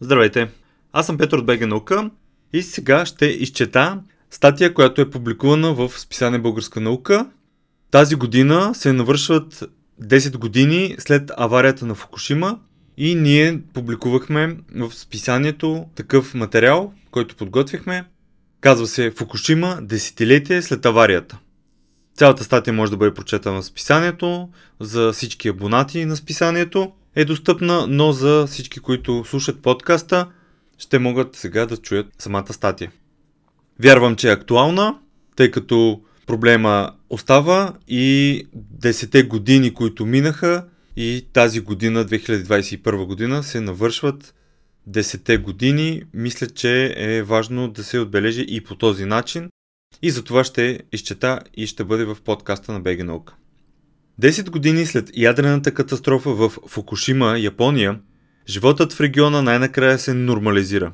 Здравейте! Аз съм Петър от БГ Наука и сега ще изчета статия, която е публикувана в списание Българска наука. Тази година се навършват 10 години след аварията на Фукушима и ние публикувахме в списанието такъв материал, който подготвихме. Казва се Фукушима десетилетие след аварията. Цялата статия може да бъде прочетена в списанието за всички абонати на списанието е достъпна, но за всички, които слушат подкаста, ще могат сега да чуят самата статия. Вярвам, че е актуална, тъй като проблема остава и 10 години, които минаха и тази година, 2021 година, се навършват 10 години. Мисля, че е важно да се отбележи и по този начин. И за това ще изчета и ще бъде в подкаста на БГ Наука. 10 години след ядрената катастрофа в Фукушима, Япония, животът в региона най-накрая се нормализира.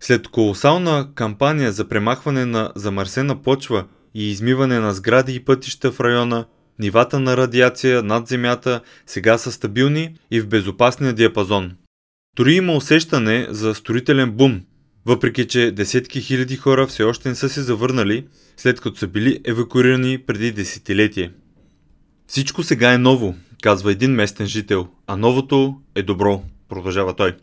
След колосална кампания за премахване на замърсена почва и измиване на сгради и пътища в района, нивата на радиация над земята сега са стабилни и в безопасния диапазон. Дори има усещане за строителен бум, въпреки че десетки хиляди хора все още не са се завърнали, след като са били евакуирани преди десетилетие. Всичко сега е ново, казва един местен жител, а новото е добро, продължава той.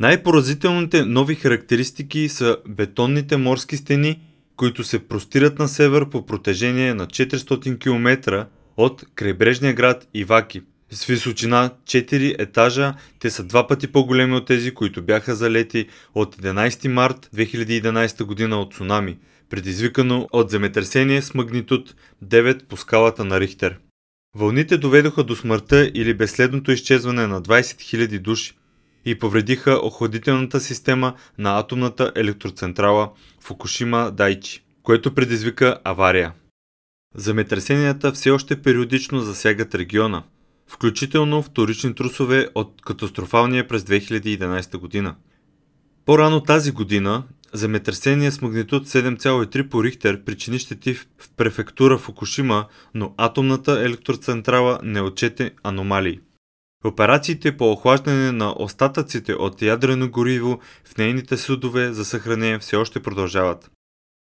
Най-поразителните нови характеристики са бетонните морски стени, които се простират на север по протежение на 400 км от крайбрежния град Иваки. С височина 4 етажа, те са два пъти по-големи от тези, които бяха залети от 11 март 2011 година от цунами, предизвикано от земетресение с магнитуд 9 по скалата на Рихтер. Вълните доведоха до смъртта или безследното изчезване на 20 000 души и повредиха охладителната система на атомната електроцентрала Фукушима Дайчи, което предизвика авария. Земетресенията все още периодично засягат региона, включително вторични трусове от катастрофалния през 2011 година. По-рано тази година Земетресение с магнитуд 7,3 по Рихтер причини щети в префектура Фукушима, но атомната електроцентрала не отчете аномалии. Операциите по охлаждане на остатъците от ядрено гориво в нейните судове за съхранение все още продължават.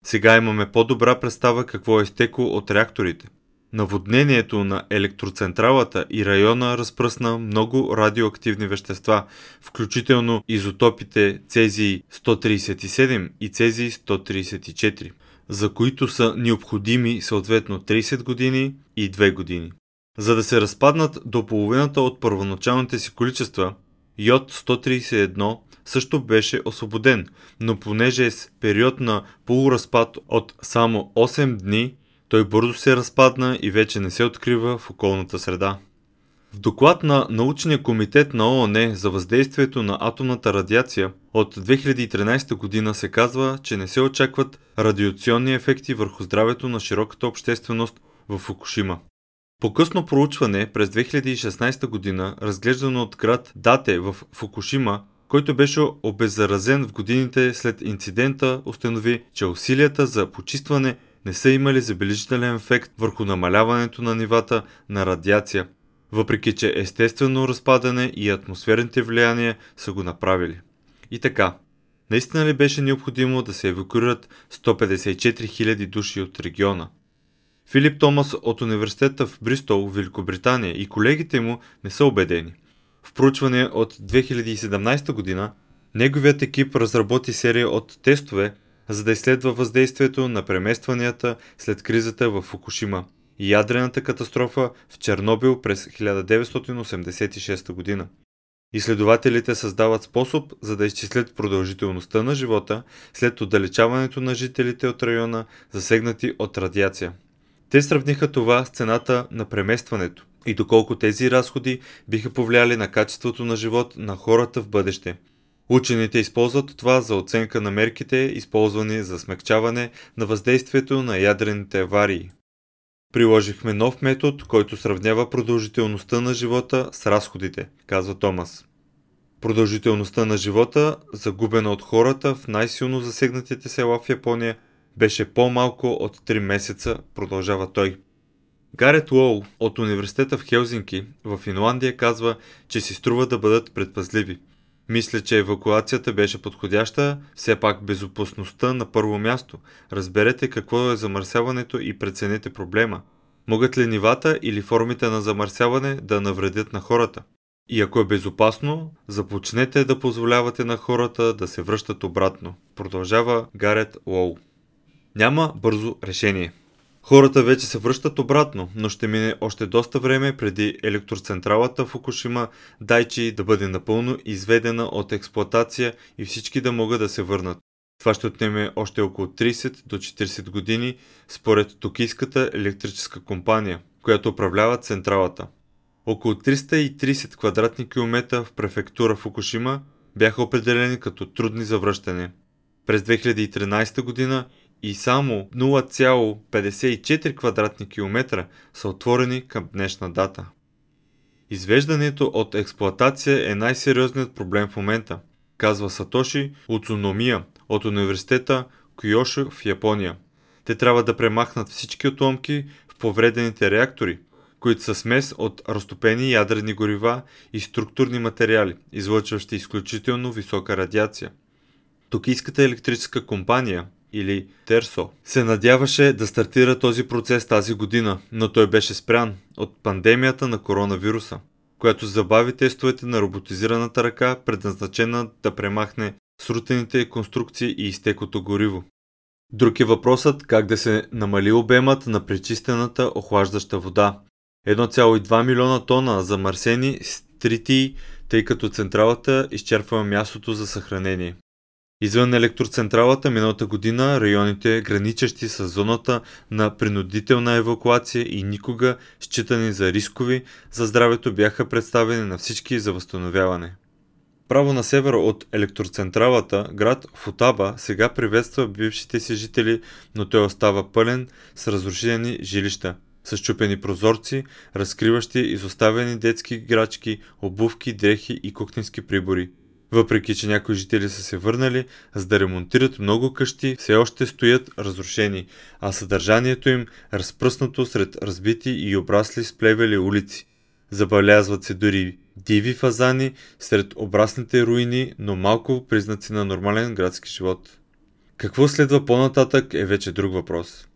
Сега имаме по-добра представа какво е стекло от реакторите. Наводнението на електроцентралата и района разпръсна много радиоактивни вещества, включително изотопите Цезий 137 и Цезий 134, за които са необходими съответно 30 години и 2 години. За да се разпаднат до половината от първоначалните си количества, йод 131 също беше освободен, но понеже е с период на полуразпад от само 8 дни, той бързо се разпадна и вече не се открива в околната среда. В доклад на Научния комитет на ООН за въздействието на атомната радиация от 2013 година се казва, че не се очакват радиационни ефекти върху здравето на широката общественост в Фукушима. По-късно проучване през 2016 година, разглеждано от град Дате в Фукушима, който беше обеззаразен в годините след инцидента, установи, че усилията за почистване не са имали забележителен ефект върху намаляването на нивата на радиация, въпреки че естествено разпадане и атмосферните влияния са го направили. И така, наистина ли беше необходимо да се евакуират 154 000 души от региона? Филип Томас от университета в Бристол, Великобритания и колегите му не са убедени. В проучване от 2017 година неговият екип разработи серия от тестове, за да изследва въздействието на преместванията след кризата в Фукушима и ядрената катастрофа в Чернобил през 1986 година. Изследователите създават способ за да изчислят продължителността на живота след отдалечаването на жителите от района, засегнати от радиация. Те сравниха това с цената на преместването и доколко тези разходи биха повлияли на качеството на живот на хората в бъдеще – Учените използват това за оценка на мерките, използвани за смягчаване на въздействието на ядрените аварии. Приложихме нов метод, който сравнява продължителността на живота с разходите, казва Томас. Продължителността на живота, загубена от хората в най-силно засегнатите села в Япония, беше по-малко от 3 месеца, продължава той. Гарет Лоу от университета в Хелзинки в Финландия казва, че си струва да бъдат предпазливи – Мисля, че евакуацията беше подходяща, все пак безопасността на първо място. Разберете какво е замърсяването и преценете проблема. Могат ли нивата или формите на замърсяване да навредят на хората? И ако е безопасно, започнете да позволявате на хората да се връщат обратно. Продължава Гарет Лоу. Няма бързо решение. Хората вече се връщат обратно, но ще мине още доста време преди електроцентралата Фукушима Дайчи да бъде напълно изведена от експлоатация и всички да могат да се върнат. Това ще отнеме още около 30 до 40 години според Токийската електрическа компания, която управлява централата. Около 330 квадратни километра в префектура Фукушима бяха определени като трудни за връщане. През 2013 година и само 0,54 квадратни километра са отворени към днешна дата. Извеждането от експлоатация е най-сериозният проблем в момента, казва Сатоши Уцуномия от университета Кюйошо в Япония. Те трябва да премахнат всички отломки в повредените реактори, които са смес от разтопени ядрени горива и структурни материали, излъчващи изключително висока радиация. Токийската електрическа компания или Терсо се надяваше да стартира този процес тази година, но той беше спрян от пандемията на коронавируса, която забави тестовете на роботизираната ръка, предназначена да премахне срутените конструкции и изтекото гориво. Друг е въпросът как да се намали обемът на пречистената охлаждаща вода. 1,2 милиона тона замърсени с тритии, тъй като централата изчерпва мястото за съхранение. Извън електроцентралата миналата година районите, граничещи с зоната на принудителна евакуация и никога считани за рискови за здравето бяха представени на всички за възстановяване. Право на север от електроцентралата, град Футаба сега приветства бившите си жители, но той остава пълен с разрушени жилища, с чупени прозорци, разкриващи изоставени детски играчки, обувки, дрехи и кухненски прибори – въпреки, че някои жители са се върнали, за да ремонтират много къщи, все още стоят разрушени, а съдържанието им разпръснато сред разбити и обрасли с плевели улици. Забелязват се дори диви фазани сред обраслите руини, но малко признаци на нормален градски живот. Какво следва по-нататък е вече друг въпрос.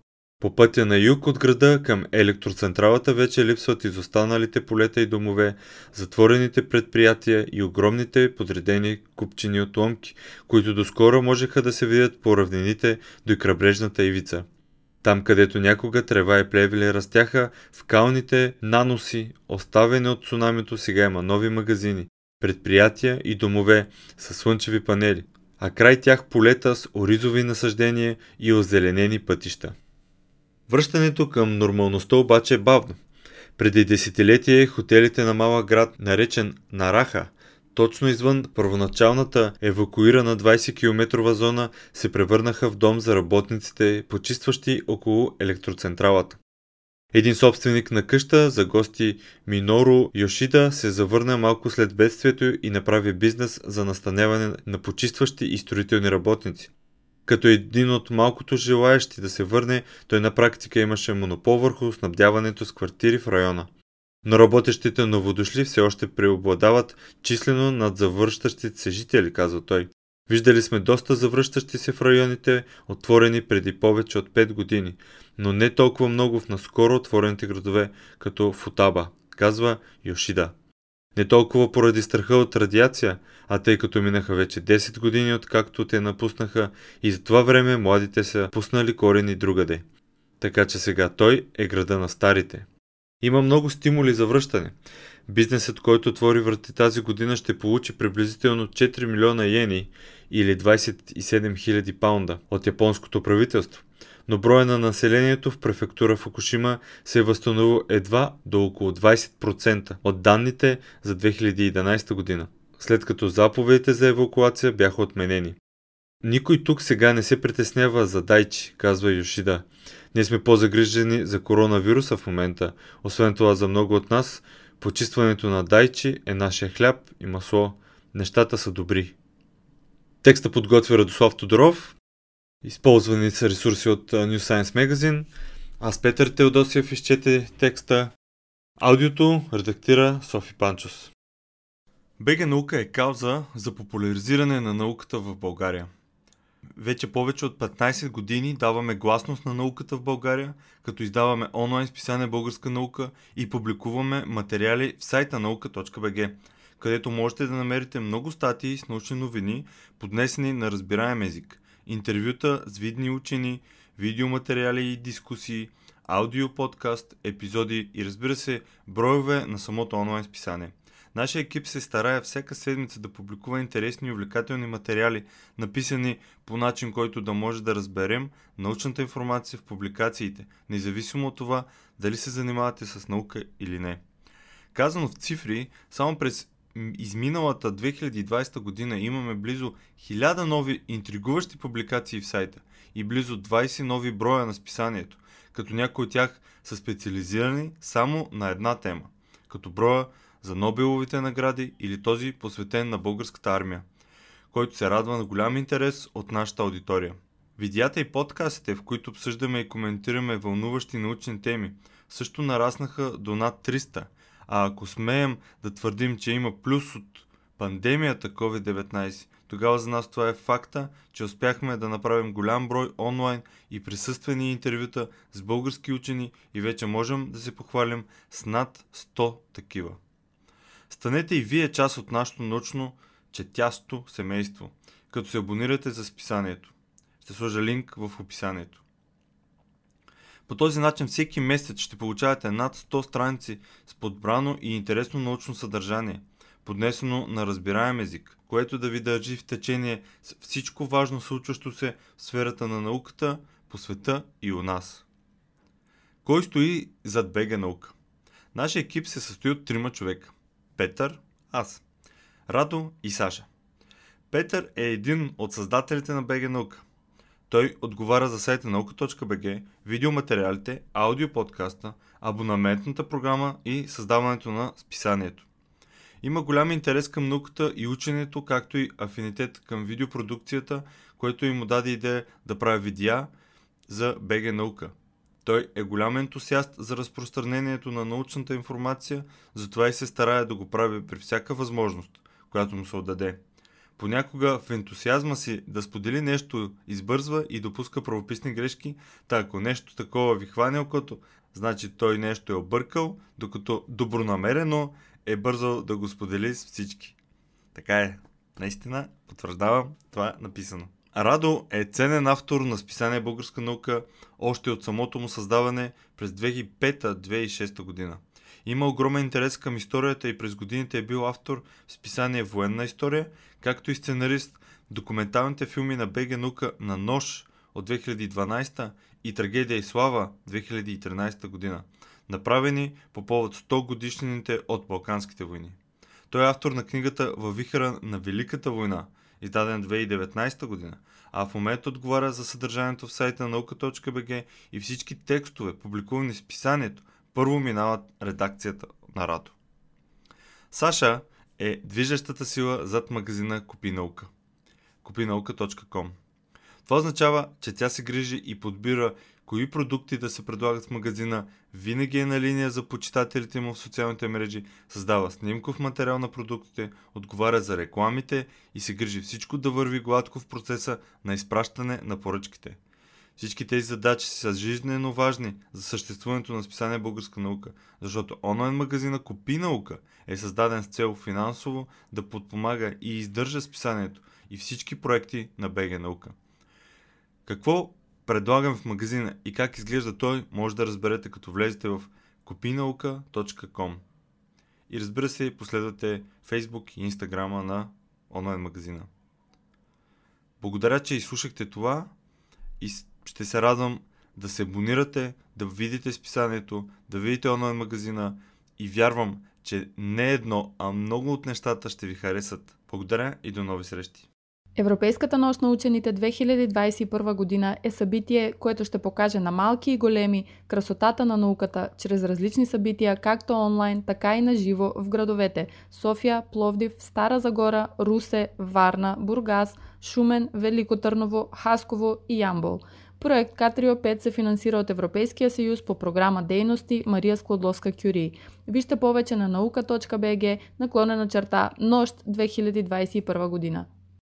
По пътя на юг от града към електроцентралата вече липсват изостаналите полета и домове, затворените предприятия и огромните подредени купчини от ломки, които доскоро можеха да се видят по равнините до крайбрежната ивица. Там, където някога трева и плевели растяха, в калните наноси, оставени от цунамито, сега има нови магазини, предприятия и домове с слънчеви панели, а край тях полета с оризови насъждения и озеленени пътища. Връщането към нормалността обаче е бавно. Преди десетилетие хотелите на малък град, наречен Нараха, точно извън първоначалната евакуирана 20 км зона, се превърнаха в дом за работниците, почистващи около електроцентралата. Един собственик на къща за гости Минору Йошида се завърна малко след бедствието и направи бизнес за настаняване на почистващи и строителни работници. Като един от малкото желаящи да се върне, той на практика имаше монопол върху снабдяването с квартири в района. Но работещите новодошли все още преобладават числено над завръщащите се жители, казва той. Виждали сме доста завръщащи се в районите, отворени преди повече от 5 години, но не толкова много в наскоро отворените градове, като Футаба, казва Йошида. Не толкова поради страха от радиация, а тъй като минаха вече 10 години откакто те напуснаха и за това време младите са пуснали корени другаде. Така че сега той е града на старите. Има много стимули за връщане. Бизнесът, който отвори врати тази година, ще получи приблизително 4 милиона йени или 27 000 паунда от японското правителство но броя на населението в префектура Фукушима се е възстановил едва до около 20% от данните за 2011 година, след като заповедите за евакуация бяха отменени. Никой тук сега не се притеснява за Дайчи, казва Йошида. Ние сме по-загрижени за коронавируса в момента. Освен това за много от нас, почистването на Дайчи е нашия хляб и масло. Нещата са добри. Текста подготвя Радослав Тодоров, Използвани са ресурси от New Science Magazine. Аз Петър Теодосиев изчете текста. Аудиото редактира Софи Панчос. БГ наука е кауза за популяризиране на науката в България. Вече повече от 15 години даваме гласност на науката в България, като издаваме онлайн списание Българска наука и публикуваме материали в сайта наука.бг, където можете да намерите много статии с научни новини, поднесени на разбираем език, интервюта с видни учени, видеоматериали и дискусии, аудиоподкаст, епизоди и разбира се, броеве на самото онлайн списание. Нашия екип се старае всяка седмица да публикува интересни и увлекателни материали, написани по начин, който да може да разберем научната информация в публикациите, независимо от това дали се занимавате с наука или не. Казано в цифри, само през изминалата 2020 година имаме близо 1000 нови интригуващи публикации в сайта и близо 20 нови броя на списанието, като някои от тях са специализирани само на една тема, като броя за Нобеловите награди или този посветен на българската армия, който се радва на голям интерес от нашата аудитория. Видеята и подкастите, в които обсъждаме и коментираме вълнуващи научни теми, също нараснаха до над 300, а ако смеем да твърдим, че има плюс от пандемията COVID-19, тогава за нас това е факта, че успяхме да направим голям брой онлайн и присъствени интервюта с български учени и вече можем да се похвалим с над 100 такива. Станете и вие част от нашето научно четясто семейство, като се абонирате за списанието. Ще сложа линк в описанието. По този начин всеки месец ще получавате над 100 страници с подбрано и интересно научно съдържание, поднесено на разбираем език, което да ви държи в течение с всичко важно случващо се в сферата на науката, по света и у нас. Кой стои зад БГ наука? Нашия екип се състои от трима човека – Петър, аз, Радо и Саша. Петър е един от създателите на БГ Наука. Той отговаря за сайта наука.бг, видеоматериалите, аудиоподкаста, абонаментната програма и създаването на списанието. Има голям интерес към науката и ученето, както и афинитет към видеопродукцията, което им даде идея да прави видеа за БГ Наука – той е голям ентусиаст за разпространението на научната информация, затова и се старае да го прави при всяка възможност, която му се отдаде. Понякога в ентусиазма си да сподели нещо избързва и допуска правописни грешки, та ако нещо такова ви хване окото, значи той нещо е объркал, докато добронамерено е бързал да го сподели с всички. Така е. Наистина, потвърждавам, това е написано. Радо е ценен автор на списание Българска наука още от самото му създаване през 2005-2006 година. Има огромен интерес към историята и през годините е бил автор в списание Военна история, както и сценарист документалните филми на БГ Наука на Нож от 2012 и Трагедия и слава 2013 година, направени по повод 100 годишнините от Балканските войни. Той е автор на книгата Във вихара на Великата война – издаден 2019 година, а в момента отговаря за съдържанието в сайта на и всички текстове, публикувани в писанието, първо минават редакцията на Радо. Саша е движещата сила зад магазина Купи наука. Купинаука.com Това означава, че тя се грижи и подбира кои продукти да се предлагат в магазина, винаги е на линия за почитателите му в социалните мрежи, създава снимков материал на продуктите, отговаря за рекламите и се грижи всичко да върви гладко в процеса на изпращане на поръчките. Всички тези задачи са жизненно важни за съществуването на списание Българска наука, защото онлайн магазина Купи наука е създаден с цел финансово да подпомага и издържа списанието и всички проекти на БГ наука. Какво предлагам в магазина и как изглежда той, може да разберете като влезете в kopinauka.com и разбира се, последвате Facebook и Instagram на онлайн магазина. Благодаря, че изслушахте това и ще се радвам да се абонирате, да видите списанието, да видите онлайн магазина и вярвам, че не едно, а много от нещата ще ви харесат. Благодаря и до нови срещи! Европейската нощ на учените 2021 година е събитие, което ще покаже на малки и големи красотата на науката чрез различни събития, както онлайн, така и на живо в градовете София, Пловдив, Стара Загора, Русе, Варна, Бургас, Шумен, Велико Търново, Хасково и Ямбол. Проект Катрио 5 се финансира от Европейския съюз по програма Дейности Мария Склодлоска Кюри. Вижте повече на наука.бг наклонена черта Нощ 2021 година.